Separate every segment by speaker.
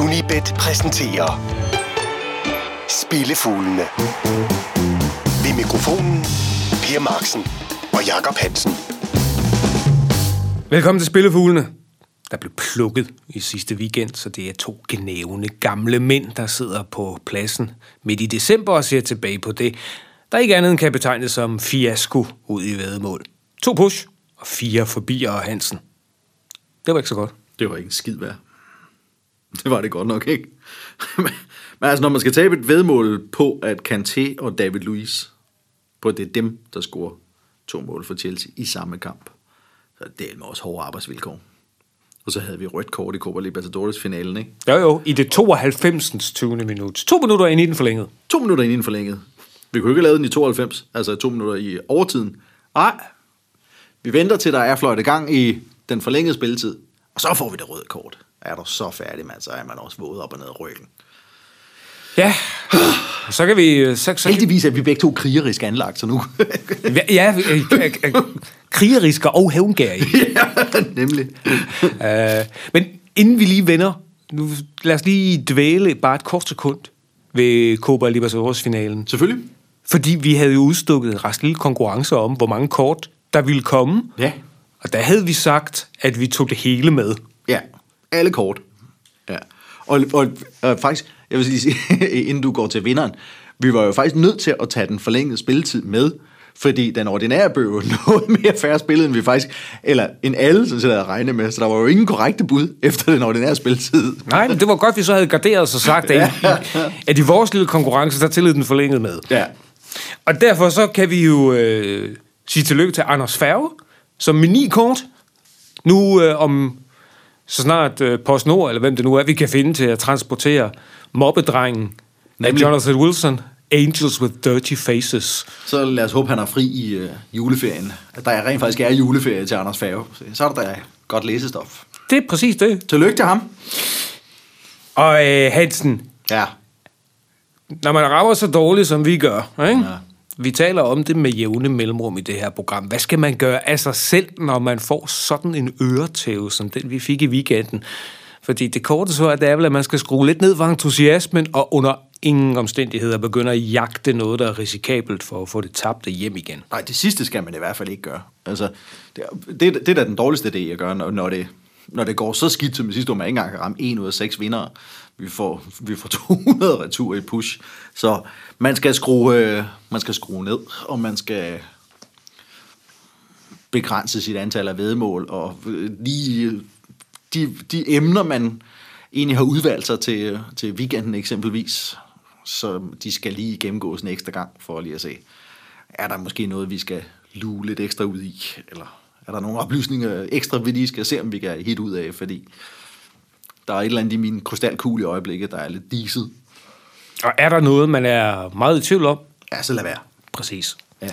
Speaker 1: Unibet præsenterer Spillefuglene. Ved mikrofonen Per Marksen og Jakob Hansen.
Speaker 2: Velkommen til Spillefuglene. Der blev plukket i sidste weekend, så det er to genævne gamle mænd, der sidder på pladsen midt i december og ser tilbage på det, der ikke andet end kan betegnes som fiasko ud i vedemål. To push og fire forbi og Hansen. Det var ikke så godt.
Speaker 3: Det var ikke en skid værd. Det var det godt nok, ikke? Men altså, når man skal tabe et vedmål på, at Kanté og David Luiz, på at det er dem, der scorer to mål for Chelsea i samme kamp, så det er også hårde arbejdsvilkår. Og så havde vi rødt kort i Copa Libertadores finalen, ikke?
Speaker 2: Jo jo, i det 92. 20. minut. To minutter ind i den forlængede.
Speaker 3: To minutter ind i den forlænget. Vi kunne ikke lave den i 92, altså to minutter i overtiden. Nej, vi venter til, der er fløjt gang i den forlængede spilletid, og så får vi det røde kort. Er du så færdig, mand, så er man også våd op og ned af ryggen.
Speaker 2: Ja, så kan vi... Så, så kan,
Speaker 3: Heldigvis er vi begge to krigerisk anlagt, så nu...
Speaker 2: ja, øh, øh, øh, krigeriske og hævngærige.
Speaker 3: ja, nemlig.
Speaker 2: Uh, men inden vi lige vender, nu lad os lige dvæle bare et kort sekund ved Copa Libertadores-finalen.
Speaker 3: Selvfølgelig.
Speaker 2: Fordi vi havde jo udstukket ret lille konkurrence om, hvor mange kort der ville komme.
Speaker 3: Ja.
Speaker 2: Og der havde vi sagt, at vi tog det hele med.
Speaker 3: Ja, alle kort. Ja. Og, og, og faktisk, jeg vil sige, inden du går til vinderen, vi var jo faktisk nødt til at tage den forlængede spilletid med, fordi den ordinære bøg var noget mere færre spillet, end vi faktisk, eller end alle, så jeg regne med, så der var jo ingen korrekte bud efter den ordinære spilletid.
Speaker 2: Nej, men det var godt, vi så havde garderet os og sagt, at, i, at i vores lille konkurrence, der tillid den forlænget med.
Speaker 3: Ja.
Speaker 2: Og derfor så kan vi jo øh, sige tillykke til Anders Færge, som med ni kort, nu øh, om så snart øh, PostNord, eller hvem det nu er, vi kan finde til at transportere mobbedrengen af
Speaker 3: Nemlig.
Speaker 2: Jonathan Wilson, Angels with Dirty Faces.
Speaker 3: Så lad os håbe, han er fri i øh, juleferien. At der rent faktisk er juleferie til Anders Færge. Så er der da godt læsestof.
Speaker 2: Det er præcis det.
Speaker 3: Tillykke til ham.
Speaker 2: Og øh, Hansen,
Speaker 3: Ja.
Speaker 2: når man rammer så dårligt, som vi gør, ikke?
Speaker 3: Ja
Speaker 2: vi taler om det med jævne mellemrum i det her program. Hvad skal man gøre af sig selv, når man får sådan en øretæve, som den vi fik i weekenden? Fordi det korte svar er, det er vel, at man skal skrue lidt ned for entusiasmen, og under ingen omstændigheder begynde at jagte noget, der er risikabelt for at få det tabte hjem igen.
Speaker 3: Nej, det sidste skal man i hvert fald ikke gøre. Altså, det, det, det er da den dårligste idé at gøre, når, når, det, når det går så skidt som i sidste år, man ikke engang kan ramme en ud af seks vindere. Vi får, vi får 200 retur i push. Så man skal skrue, øh, man skal skrue ned, og man skal begrænse sit antal af vedmål, og øh, lige øh, de, de emner, man egentlig har udvalgt sig til, øh, til weekenden eksempelvis, så de skal lige gennemgås en ekstra gang for lige at se, er der måske noget, vi skal lue lidt ekstra ud i, eller er der nogle oplysninger ekstra, vi lige skal se, om vi kan hit ud af, fordi der er et eller andet i min krystalkugle i øjeblikket, der er lidt diset.
Speaker 2: Og er der noget, man er meget i tvivl om?
Speaker 3: Ja, så lad være.
Speaker 2: Præcis.
Speaker 3: Ja.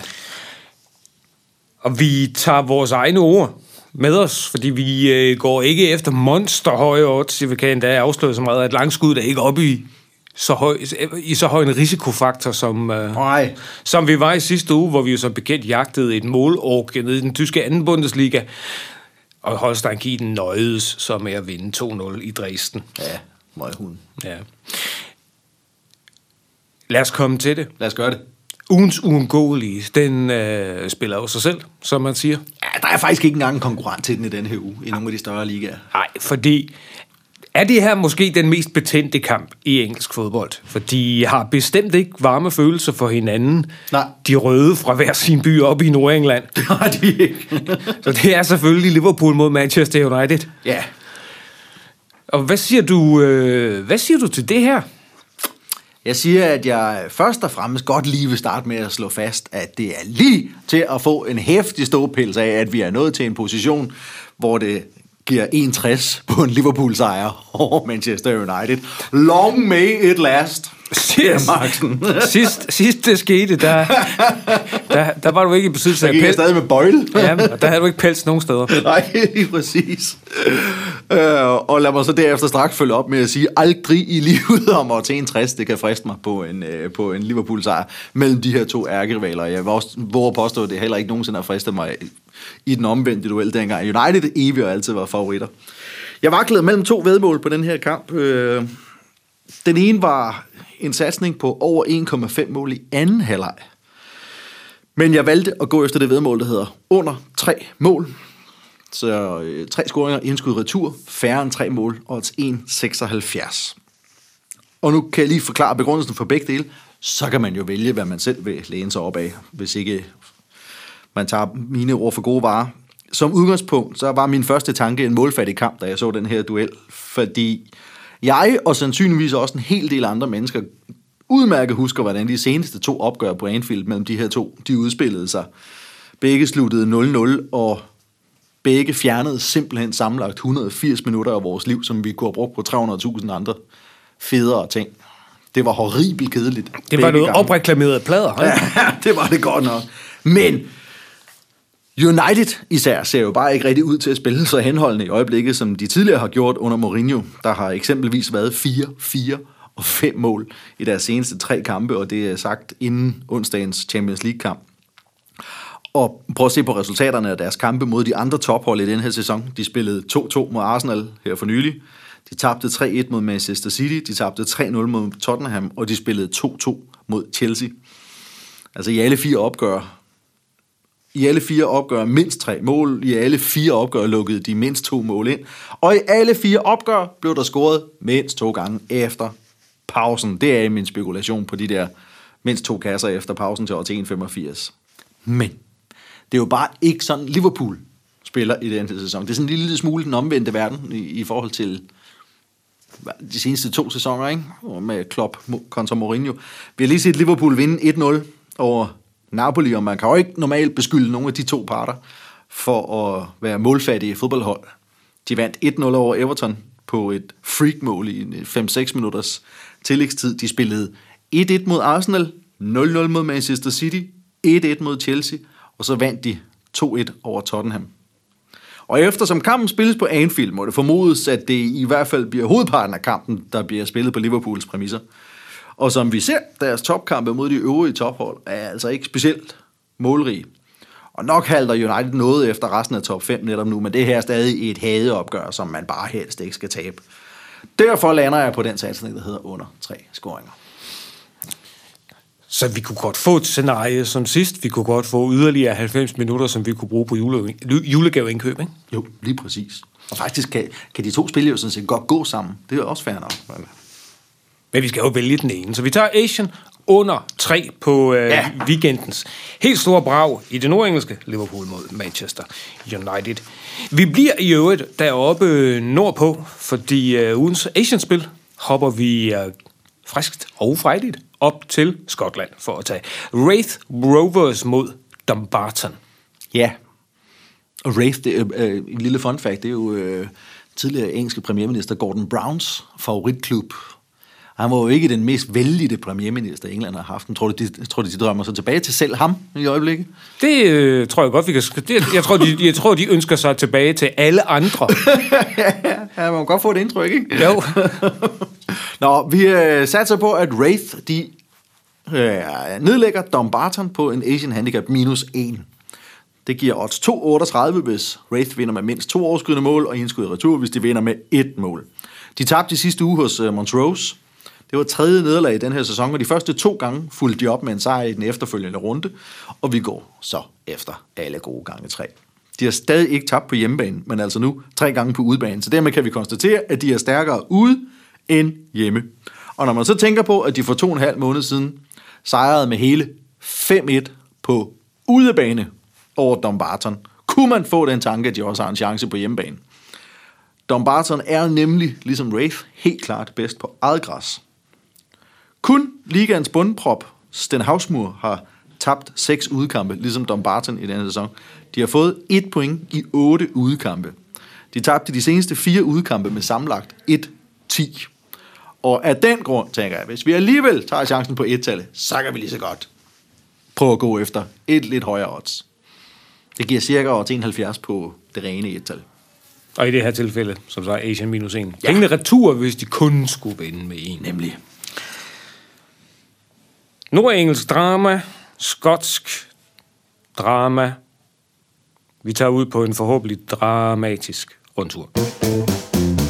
Speaker 2: Og vi tager vores egne ord med os, fordi vi øh, går ikke efter monsterhøje odds. Jeg kan endda afsløre så meget, at langskud er ikke oppe i så høj, i så høj en risikofaktor, som, øh,
Speaker 3: Nej.
Speaker 2: som vi var i sidste uge, hvor vi jo som bekendt jagtede et målorg nede i den tyske anden Bundesliga, og Holstein Kiel nøjedes så med at vinde 2-0 i Dresden.
Speaker 3: Ja, møghund.
Speaker 2: Ja. Lad os komme til det.
Speaker 3: Lad os gøre det.
Speaker 2: Ugens uundgåelige, den øh, spiller jo sig selv, som man siger.
Speaker 3: Ja, der er faktisk ikke engang en konkurrent til den i den her uge, i nogle af de større ligaer.
Speaker 2: Nej, fordi er det her måske den mest betændte kamp i engelsk fodbold? For de har bestemt ikke varme følelser for hinanden.
Speaker 3: Nej.
Speaker 2: De røde fra hver sin by op i Nordengland.
Speaker 3: Det har de ikke.
Speaker 2: Så det er selvfølgelig Liverpool mod Manchester United.
Speaker 3: ja,
Speaker 2: Og hvad siger du, øh, hvad siger du til det her?
Speaker 3: Jeg siger, at jeg først og fremmest godt lige vil starte med at slå fast, at det er lige til at få en hæftig ståpils af, at vi er nået til en position, hvor det giver 1,60 på en Liverpool-sejr over Manchester United. Long may it last.
Speaker 2: Sidst,
Speaker 3: Marksen.
Speaker 2: sidst, sidst det skete, der, der, der var du ikke i besiddelse af
Speaker 3: gik jeg
Speaker 2: pels.
Speaker 3: stadig med bøjle.
Speaker 2: Ja, der havde du ikke pels nogen steder.
Speaker 3: Nej, lige præcis. Øh, og lad mig så derefter straks følge op med at sige, aldrig i livet om at en 60, det kan friste mig på en, øh, på en Liverpool-sejr mellem de her to ærkerivaler. Jeg vil også våge påstå, at det heller ikke nogensinde har fristet mig i den omvendte duel dengang. United evigt og altid var favoritter. Jeg vaklede mellem to vedmål på den her kamp. Øh, den ene var en satsning på over 1,5 mål i anden halvleg. Men jeg valgte at gå efter det vedmål, der hedder under 3 mål. Så øh, tre scoringer, indskud retur, færre end tre mål, og 1,76. Og nu kan jeg lige forklare begrundelsen for begge dele. Så kan man jo vælge, hvad man selv vil læne sig op af, hvis ikke man tager mine ord for gode varer. Som udgangspunkt, så var min første tanke en målfattig kamp, da jeg så den her duel, fordi jeg og sandsynligvis også en hel del andre mennesker udmærket husker, hvordan de seneste to opgør på Anfield mellem de her to, de udspillede sig. Begge sluttede 0-0, og begge fjernede simpelthen sammenlagt 180 minutter af vores liv, som vi kunne have brugt på 300.000 andre federe ting. Det var horribelt kedeligt.
Speaker 2: Det var noget gange. opreklameret plader.
Speaker 3: Ja, det var det godt nok. Men United især ser jo bare ikke rigtig ud til at spille så henholdende i øjeblikket, som de tidligere har gjort under Mourinho. Der har eksempelvis været 4-4 og 5 mål i deres seneste tre kampe, og det er sagt inden onsdagens Champions League-kamp. Og prøv at se på resultaterne af deres kampe mod de andre tophold i den her sæson. De spillede 2-2 mod Arsenal her for nylig. De tabte 3-1 mod Manchester City, de tabte 3-0 mod Tottenham, og de spillede 2-2 mod Chelsea. Altså i alle fire opgør, i alle fire opgør mindst tre mål, i alle fire opgør lukkede de mindst to mål ind, og i alle fire opgør blev der scoret mindst to gange efter pausen. Det er min spekulation på de der mindst to kasser efter pausen til år 85. Men det er jo bare ikke sådan Liverpool spiller i den her sæson. Det er sådan en lille smule den omvendte verden i, i forhold til de seneste to sæsoner, ikke? med Klopp kontra Mourinho. Vi har lige set Liverpool vinde 1-0 over Napoli, og man kan jo ikke normalt beskylde nogle af de to parter for at være målfattige fodboldhold. De vandt 1-0 over Everton på et freak-mål i 5-6 minutters tillægstid. De spillede 1-1 mod Arsenal, 0-0 mod Manchester City, 1-1 mod Chelsea, og så vandt de 2-1 over Tottenham. Og eftersom kampen spilles på Anfield, må det formodes, at det i hvert fald bliver hovedparten af kampen, der bliver spillet på Liverpools præmisser. Og som vi ser, deres topkampe mod de øvrige tophold er altså ikke specielt målrige. Og nok halter United noget efter resten af top 5 netop nu, men det her er stadig et hadeopgør, som man bare helst ikke skal tabe. Derfor lander jeg på den satsning, der hedder under tre scoringer.
Speaker 2: Så vi kunne godt få et scenarie som sidst. Vi kunne godt få yderligere 90 minutter, som vi kunne bruge på jule, julegaveindkøb, ikke?
Speaker 3: Jo, lige præcis. Og faktisk kan, kan de to spil jo sådan set godt gå sammen. Det er også fair nok.
Speaker 2: Men vi skal jo vælge den ene. Så vi tager Asian under 3 på øh, ja. weekendens. Helt store brag i det nordengelske Liverpool mod Manchester United. Vi bliver i øvrigt deroppe nordpå, fordi øh, ugens Asian-spil hopper vi øh, friskt og frejdigt op til Skotland for at tage Wraith Rovers mod Dumbarton.
Speaker 3: Ja, og Wraith, det er, øh, en lille fun fact, det er jo øh, tidligere engelske premierminister Gordon Browns favoritklub. Han var jo ikke den mest vældige premierminister, England har haft. Tror, de, tror, de drømmer sig tilbage til selv ham i øjeblikket?
Speaker 2: Det øh, tror jeg godt, vi kan... Det, jeg, tror, de, jeg tror, de ønsker sig tilbage til alle andre.
Speaker 3: ja, man kan godt få et indtryk, ikke?
Speaker 2: Jo.
Speaker 3: Nå, vi øh, satser på, at Wraith, de øh, nedlægger Dumbarton på en Asian Handicap minus 1. Det giver odds 2,38, hvis Wraith vinder med mindst to overskydende mål, og indskud retur, hvis de vinder med et mål. De tabte de sidste uge hos uh, Montrose. Det var tredje nederlag i den her sæson, og de første to gange fulgte de op med en sejr i den efterfølgende runde, og vi går så efter alle gode gange tre. De har stadig ikke tabt på hjemmebane, men altså nu tre gange på udebane, så dermed kan vi konstatere, at de er stærkere ude end hjemme. Og når man så tænker på, at de for to og en halv måned siden sejrede med hele 5-1 på udebane over Dumbarton, kunne man få den tanke, at de også har en chance på hjemmebane. Dumbarton er nemlig, ligesom Wraith, helt klart bedst på eget græs. Kun ligaens bundprop, Sten Havsmur, har tabt seks udkampe, ligesom Dumbarton i denne sæson. De har fået et point i otte udkampe. De tabte de seneste fire udkampe med sammenlagt 1-10. Og af den grund tænker jeg, hvis vi alligevel tager chancen på et-tallet, så kan vi lige så godt prøve at gå efter et lidt højere odds. Det giver cirka 71 på det rene et-tal.
Speaker 2: Og i det her tilfælde, som så er Asian minus 1. Ja. Pengene retur, hvis de kun skulle vinde med en.
Speaker 3: Nemlig.
Speaker 2: Nordengelsk drama, skotsk drama, Vi tager ud på en forhåbentlig dramatisk rundtur.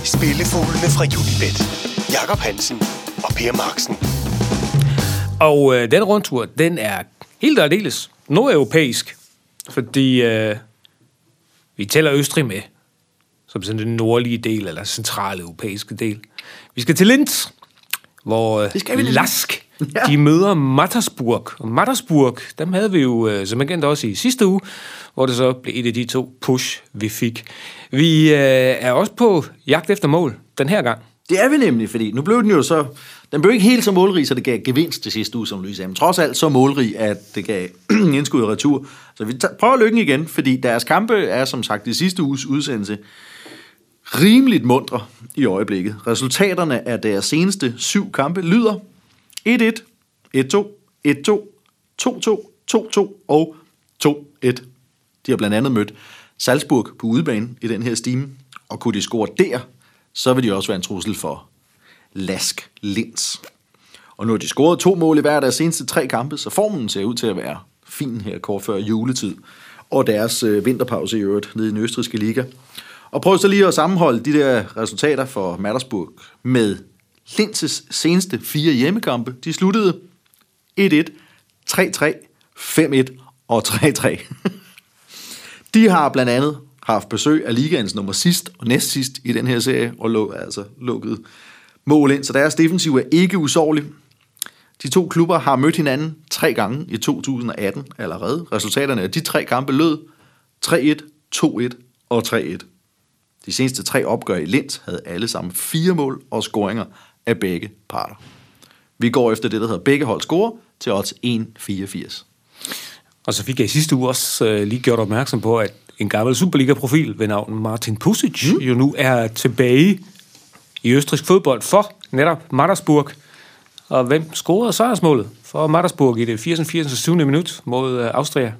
Speaker 1: Spillefuglene fra Unibet. Jakob Hansen og Per Marksen.
Speaker 2: Og øh, den rundtur, den er helt og aldeles nordeuropæisk, fordi øh, vi tæller Østrig med, som sådan den nordlige del, eller centrale europæiske del. Vi skal til Linz, hvor øh. Lask,
Speaker 3: Ja.
Speaker 2: de møder Mattersburg. Og Mattersburg, dem havde vi jo øh, som igen også i sidste uge, hvor det så blev et af de to push, vi fik. Vi øh, er også på jagt efter mål den her gang.
Speaker 3: Det er vi nemlig, fordi nu blev den jo så... Den blev ikke helt så målrig, så det gav gevinst til sidste uge, som Louise sagde. Men trods alt så målrig, at det gav indskud og retur. Så vi tager- prøver lykken igen, fordi deres kampe er som sagt i sidste uges udsendelse rimeligt mundre i øjeblikket. Resultaterne af deres seneste syv kampe lyder 1-1, 1-2, 1-2, 2-2, 2-2 og 2-1. De har blandt andet mødt Salzburg på udebane i den her stime, og kunne de score der, så vil de også være en trussel for Lask Linz. Og nu har de scoret to mål i hver af deres seneste tre kampe, så formen ser ud til at være fin her kort før juletid. Og deres øh, vinterpause i øvrigt nede i den østrigske liga. Og prøv så lige at sammenholde de der resultater for Mattersburg med Linses seneste fire hjemmekampe. De sluttede 1-1, 3-3, 5-1 og 3-3. De har blandt andet haft besøg af ligaens nummer sidst og næst sidst i den her serie, og lå, altså lukket mål ind, så deres defensiv er ikke usårlig. De to klubber har mødt hinanden tre gange i 2018 allerede. Resultaterne af de tre kampe lød 3-1, 2-1 og 3-1. De seneste tre opgør i Linz havde alle sammen fire mål og scoringer af begge parter. Vi går efter det, der hedder begge hold score til odds 1,84.
Speaker 2: Og så fik jeg i sidste uge også øh, lige gjort opmærksom på, at en gammel Superliga-profil ved navn Martin Pusic mm. jo nu er tilbage i østrisk fodbold for netop Mattersburg. Og hvem scorede sejrsmålet for Mattersburg i det 84. 7. minut mod øh, Austria?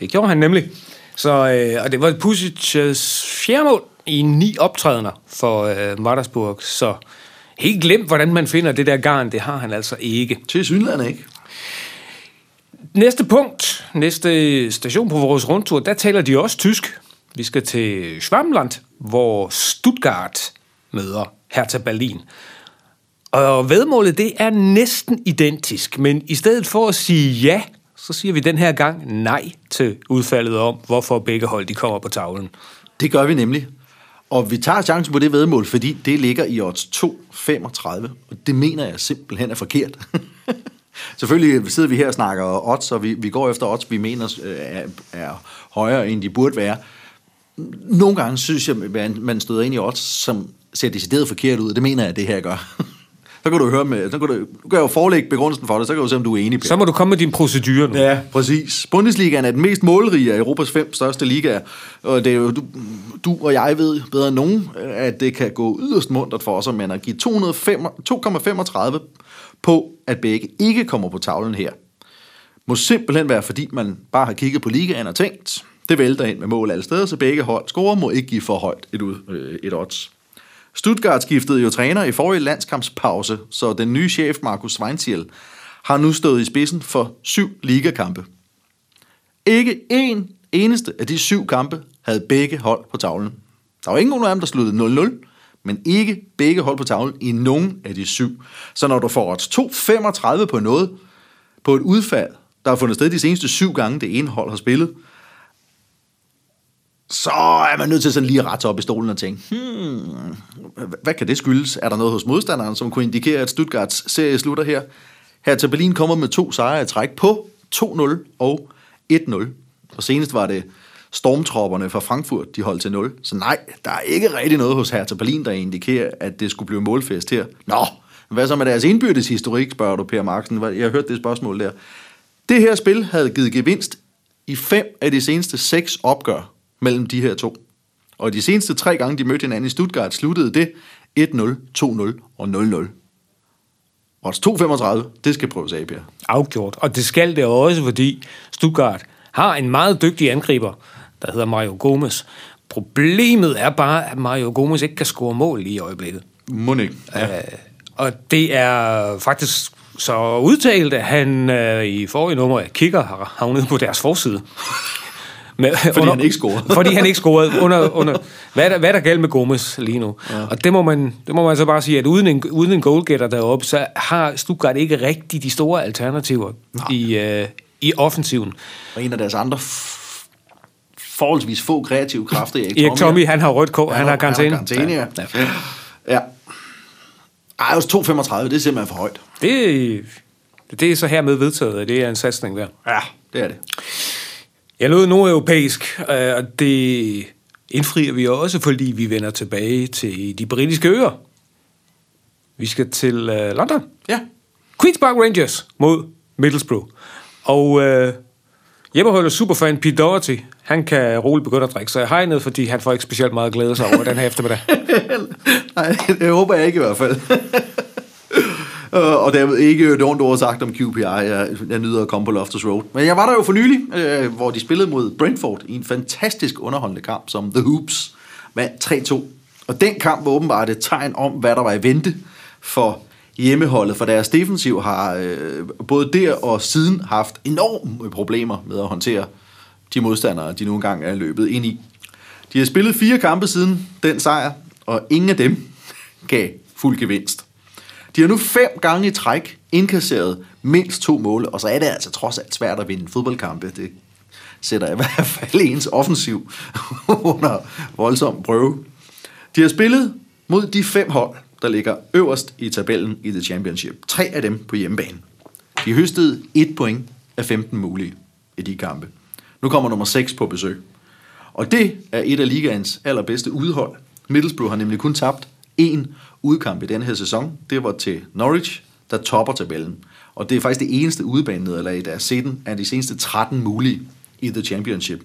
Speaker 2: Det gjorde han nemlig. Så, øh, og det var Pusic's fjerde mål i ni optrædener for øh, Mattersburg. Så helt glemt, hvordan man finder det der garn, det har han altså ikke.
Speaker 3: Til Sydland, ikke?
Speaker 2: Næste punkt, næste station på vores rundtur, der taler de også tysk. Vi skal til Schwabenland, hvor Stuttgart møder Hertha Berlin. Og vedmålet, det er næsten identisk, men i stedet for at sige ja, så siger vi den her gang nej til udfaldet om, hvorfor begge hold de kommer på tavlen.
Speaker 3: Det gør vi nemlig. Og vi tager chancen på det vedmål, fordi det ligger i odds 2,35. Og det mener jeg simpelthen er forkert. Selvfølgelig sidder vi her og snakker odds, og vi, vi går efter odds, vi mener øh, er, er højere, end de burde være. Nogle gange synes jeg, man, man støder ind i odds, som ser decideret forkert ud, og det mener jeg, at det her gør. så kan du høre med, så kan du, du kan jo forelægge begrundelsen for det, så kan du se, om du er enig. Per.
Speaker 2: Så må du komme med din procedure nu.
Speaker 3: Ja, præcis. Bundesligaen er den mest målrige af Europas fem største ligaer, og det er jo, du, du og jeg ved bedre end nogen, at det kan gå yderst muntert for os, men at give 205 2,35 på, at begge ikke kommer på tavlen her, må simpelthen være, fordi man bare har kigget på ligaen og tænkt, det vælter ind med mål alle steder, så begge hold scorer må ikke give for højt et, ud, øh, et odds. Stuttgart skiftede jo træner i forrige landskampspause, så den nye chef, Markus Weinziel, har nu stået i spidsen for syv ligakampe. Ikke én eneste af de syv kampe havde begge hold på tavlen. Der var ingen af dem, der sluttede 0-0, men ikke begge hold på tavlen i nogen af de syv. Så når du får 2-35 på noget, på et udfald, der har fundet sted de seneste syv gange, det ene hold har spillet, så er man nødt til sådan lige at rette op i stolen og tænke, hmm, hvad kan det skyldes? Er der noget hos modstanderen, som kunne indikere, at Stuttgarts serie slutter her? Her til Berlin kommer med to sejre i træk på 2-0 og 1-0. Og senest var det stormtropperne fra Frankfurt, de holdt til 0. Så nej, der er ikke rigtig noget hos Hertha Berlin, der indikerer, at det skulle blive målfest her. Nå, hvad så med deres indbyrdes historik, spørger du Per Marksen. Jeg har hørt det spørgsmål der. Det her spil havde givet gevinst i fem af de seneste seks opgør mellem de her to. Og de seneste tre gange, de mødte hinanden i Stuttgart, sluttede det 1-0, 2-0 og 0-0. Odds 2,35, det skal prøves af, Per.
Speaker 2: Afgjort. Og det skal det også, fordi Stuttgart har en meget dygtig angriber, der hedder Mario Gomez. Problemet er bare, at Mario Gomez ikke kan score mål lige i øjeblikket.
Speaker 3: Må ikke.
Speaker 2: Ja. Øh, og det er faktisk så udtalt, at han øh, i forrige nummer af Kicker har havnet på deres forside. Med,
Speaker 3: Fordi han ikke scorede.
Speaker 2: fordi han ikke scorede. Under, under, hvad, er der, hvad er der galt med Gomes lige nu? Ja. Og det må, man, det må man så bare sige, at uden en, uden en goalgetter deroppe, så har Stuttgart ikke rigtig de store alternativer i, øh, i offensiven.
Speaker 3: Og en af deres andre forholdsvis få kreative kræfter, Erik,
Speaker 2: Erik Tommy, han har rødt kort, han, har karantæne.
Speaker 3: Han har karantæne, ja. ja. ja. Ej, også 2,35, det er simpelthen for højt.
Speaker 2: Det, det er så hermed vedtaget, at det er en satsning der.
Speaker 3: Ja, det er det.
Speaker 2: Jeg nåede nordeuropæisk, øh, og det indfrier vi også, fordi vi vender tilbage til de britiske øer. Vi skal til øh, London.
Speaker 3: Ja.
Speaker 2: Queen's Park Rangers mod Middlesbrough. Og øh, hjemmeholdet superfan Pete Doherty, han kan roligt begynde at drikke sig i hegnet, fordi han får ikke specielt meget glæde sig over den her eftermiddag.
Speaker 3: Nej, det håber jeg ikke i hvert fald. Øh, og derved ikke øh, et ondt ord sagt om QPR. Jeg, jeg nyder at komme på Loftus Road. Men jeg var der jo for nylig, øh, hvor de spillede mod Brentford i en fantastisk underholdende kamp, som The Hoops vandt 3-2. Og den kamp var åbenbart et tegn om, hvad der var i vente for hjemmeholdet, for deres defensiv har øh, både der og siden haft enorme problemer med at håndtere de modstandere, de nogle gange er løbet ind i. De har spillet fire kampe siden den sejr, og ingen af dem gav fuld gevinst. De har nu fem gange i træk indkasseret mindst to mål, og så er det altså trods alt svært at vinde fodboldkampe. Det sætter i hvert fald ens offensiv under voldsom prøve. De har spillet mod de fem hold, der ligger øverst i tabellen i The Championship. Tre af dem på hjemmebane. De høstede et point af 15 mulige i de kampe. Nu kommer nummer 6 på besøg. Og det er et af ligaens allerbedste udhold. Middlesbrough har nemlig kun tabt én udkamp i den her sæson. Det var til Norwich, der topper tabellen. Og det er faktisk det eneste udebanenederlag, der er 17 af de seneste 13 mulige i The Championship.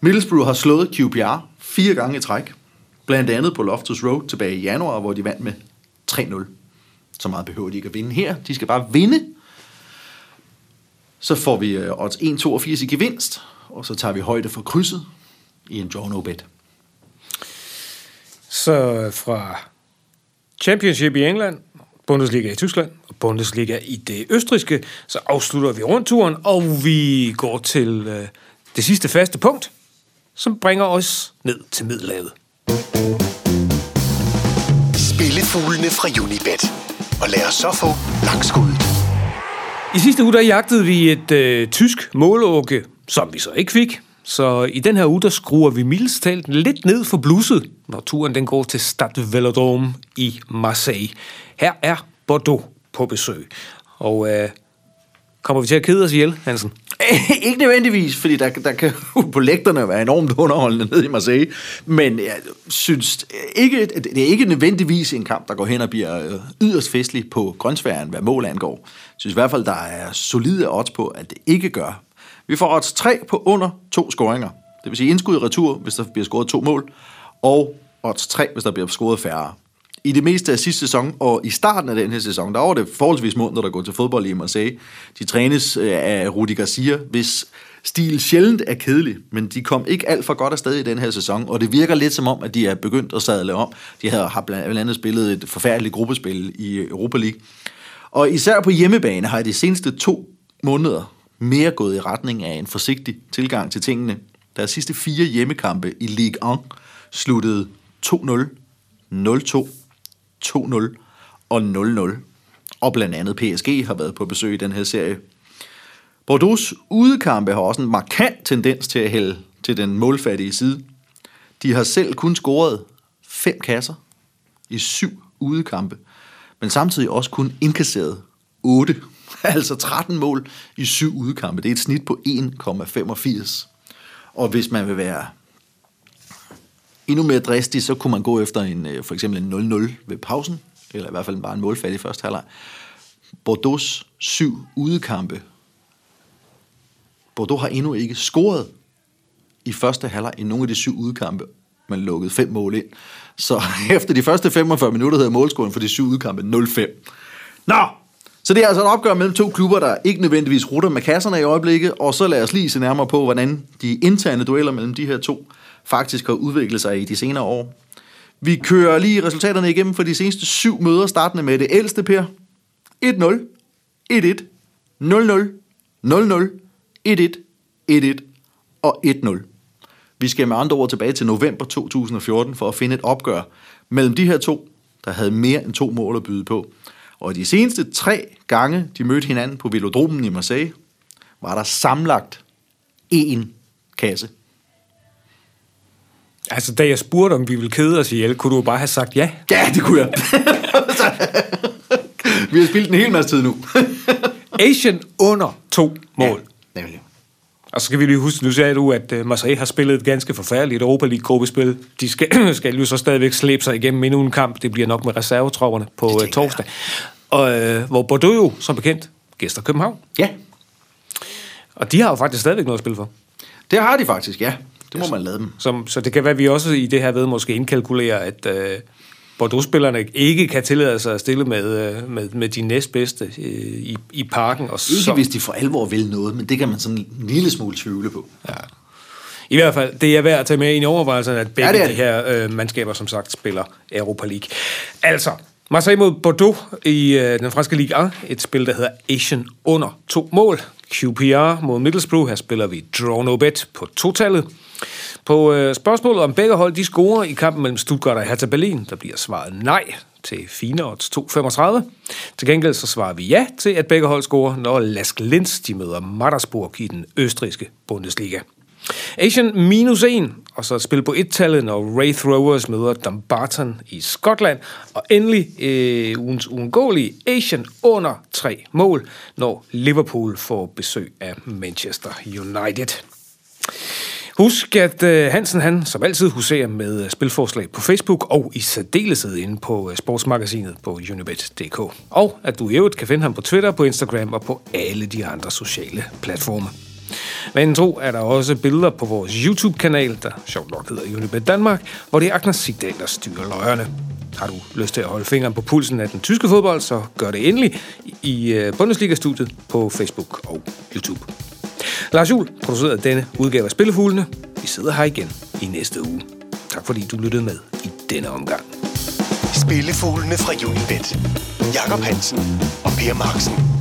Speaker 3: Middlesbrough har slået QPR fire gange i træk. Blandt andet på Loftus Road tilbage i januar, hvor de vandt med 3-0. Så meget behøver de ikke at vinde her. De skal bare vinde. Så får vi øh, odds 1,82 i gevinst, og så tager vi højde for krydset i en draw no bet.
Speaker 2: Så fra Championship i England, Bundesliga i Tyskland og Bundesliga i det østriske, så afslutter vi rundturen, og vi går til øh, det sidste faste punkt, som bringer os ned til Middelhavet.
Speaker 1: Spillefuglene fra Unibet. Og lad os så få langskuddet.
Speaker 2: I sidste uge, der jagtede vi et øh, tysk målåke, som vi så ikke fik. Så i den her uge, der skruer vi mildest talt lidt ned for blusset, når turen den går til Stade Velodrome i Marseille. Her er Bordeaux på besøg. Og øh, kommer vi til at kede os ihjel, Hansen?
Speaker 3: ikke nødvendigvis, fordi der, der kan på lægterne være enormt underholdende nede i Marseille, men jeg synes ikke, det er ikke nødvendigvis en kamp, der går hen og bliver øh, yderst festlig på grøntsværen, hvad mål angår. Jeg synes i hvert fald, der er solide odds på, at det ikke gør. Vi får odds 3 på under to scoringer. Det vil sige indskud i retur, hvis der bliver scoret to mål, og odds 3, hvis der bliver scoret færre. I det meste af sidste sæson, og i starten af den her sæson, der var det forholdsvis måneder, der går til fodbold i Marseille. De trænes øh, af Rudi Garcia, hvis stil sjældent er kedelig, men de kom ikke alt for godt afsted i den her sæson, og det virker lidt som om, at de er begyndt at sadle om. De har, har blandt andet spillet et forfærdeligt gruppespil i Europa League. Og især på hjemmebane har de seneste to måneder mere gået i retning af en forsigtig tilgang til tingene. Deres sidste fire hjemmekampe i Ligue 1 sluttede 2-0, 0-2, 2-0 og 0-0. Og blandt andet PSG har været på besøg i den her serie. Bordeaux udekampe har også en markant tendens til at hælde til den målfattige side. De har selv kun scoret fem kasser i syv udekampe, men samtidig også kun indkasseret 8. Altså 13 mål i syv udekampe. Det er et snit på 1,85. Og hvis man vil være endnu mere dristig, så kunne man gå efter en, øh, for eksempel en 0-0 ved pausen, eller i hvert fald bare en målfattig første halvleg. Bordeaux syv udekampe. Bordeaux har endnu ikke scoret i første halvleg i nogle af de syv udekampe, Man lukkede fem mål ind. Så efter de første 45 minutter havde målscoren for de syv udkampe 0-5. Nå, så det er altså et opgør mellem to klubber, der ikke nødvendigvis rutter med kasserne i øjeblikket, og så lad os lige se nærmere på, hvordan de interne dueller mellem de her to faktisk har udviklet sig i de senere år. Vi kører lige resultaterne igennem for de seneste syv møder, startende med det ældste, Per. 1-0, 1-1, 0-0, 0-0, 1-1, 1-1 og 1-0. Vi skal med andre ord tilbage til november 2014 for at finde et opgør mellem de her to, der havde mere end to mål at byde på. Og de seneste tre gange, de mødte hinanden på Velodromen i Marseille, var der samlagt én kasse.
Speaker 2: Altså, da jeg spurgte, om vi ville kede os ihjel, kunne du bare have sagt ja.
Speaker 3: Ja, det kunne jeg. vi har spillet en hel masse tid nu.
Speaker 2: Asian under to mål.
Speaker 3: Ja, nemlig.
Speaker 2: Og så skal vi lige huske, nu sagde du, at uh, Marseille har spillet et ganske forfærdeligt Europa League-gruppespil. De skal, skal jo så stadigvæk slæbe sig igennem endnu en kamp. Det bliver nok med reservetropperne på uh, torsdag. Og uh, hvor Bordeaux jo, som bekendt, gæster København.
Speaker 3: Ja,
Speaker 2: Og de har jo faktisk stadigvæk noget at spille for.
Speaker 3: det har de faktisk, ja. Det må man lade dem.
Speaker 2: Som, så det kan være, at vi også i det her ved måske indkalkulerer, at uh, Bordeaux-spillerne ikke kan tillade sig at stille med, uh, med, med de næstbedste uh, i, i parken. Og
Speaker 3: Ikke
Speaker 2: så,
Speaker 3: hvis de for alvor vil noget, men det kan man sådan en lille smule tvivle på.
Speaker 2: Ja. I hvert fald, det er værd at tage med i overvejelserne, at begge
Speaker 3: Ja, det
Speaker 2: de
Speaker 3: er det.
Speaker 2: her øh, mandskaber, som sagt, spiller Europa League. Altså, Marseille mod Bordeaux i øh, den franske Ligue 1, et spil, der hedder Asian under to mål. QPR mod Middlesbrough, her spiller vi draw no bet på totallet. På øh, spørgsmålet om begge hold, de scorer i kampen mellem Stuttgart og Hertha Berlin, der bliver svaret nej til fine odds 2,35. Til gengæld så svarer vi ja til, at begge hold scorer, når Lask Linz de møder Mattersburg i den østrigske Bundesliga. Asian minus 1, og så et spil på et-tallet, når Wraith Rovers møder Dumbarton i Skotland. Og endelig øh, ugens uundgåelige Asian under 3 mål, når Liverpool får besøg af Manchester United. Husk, at øh, Hansen han som altid huserer med øh, spilforslag på Facebook og i særdeleshed inde på øh, sportsmagasinet på unibet.dk. Og at du i øvrigt kan finde ham på Twitter, på Instagram og på alle de andre sociale platforme. Men tro er der også billeder på vores YouTube-kanal, der sjovt nok hedder Unibet Danmark, hvor det er Agnes Sigdal, der styrer løjerne. Har du lyst til at holde fingeren på pulsen af den tyske fodbold, så gør det endelig i øh, Bundesliga-studiet på Facebook og YouTube. Lars Juhl producerede denne udgave af Spillefuglene. Vi sidder her igen i næste uge. Tak fordi du lyttede med i denne omgang.
Speaker 1: Spillefuglene fra Unibet. Jakob Hansen og Per Marksen.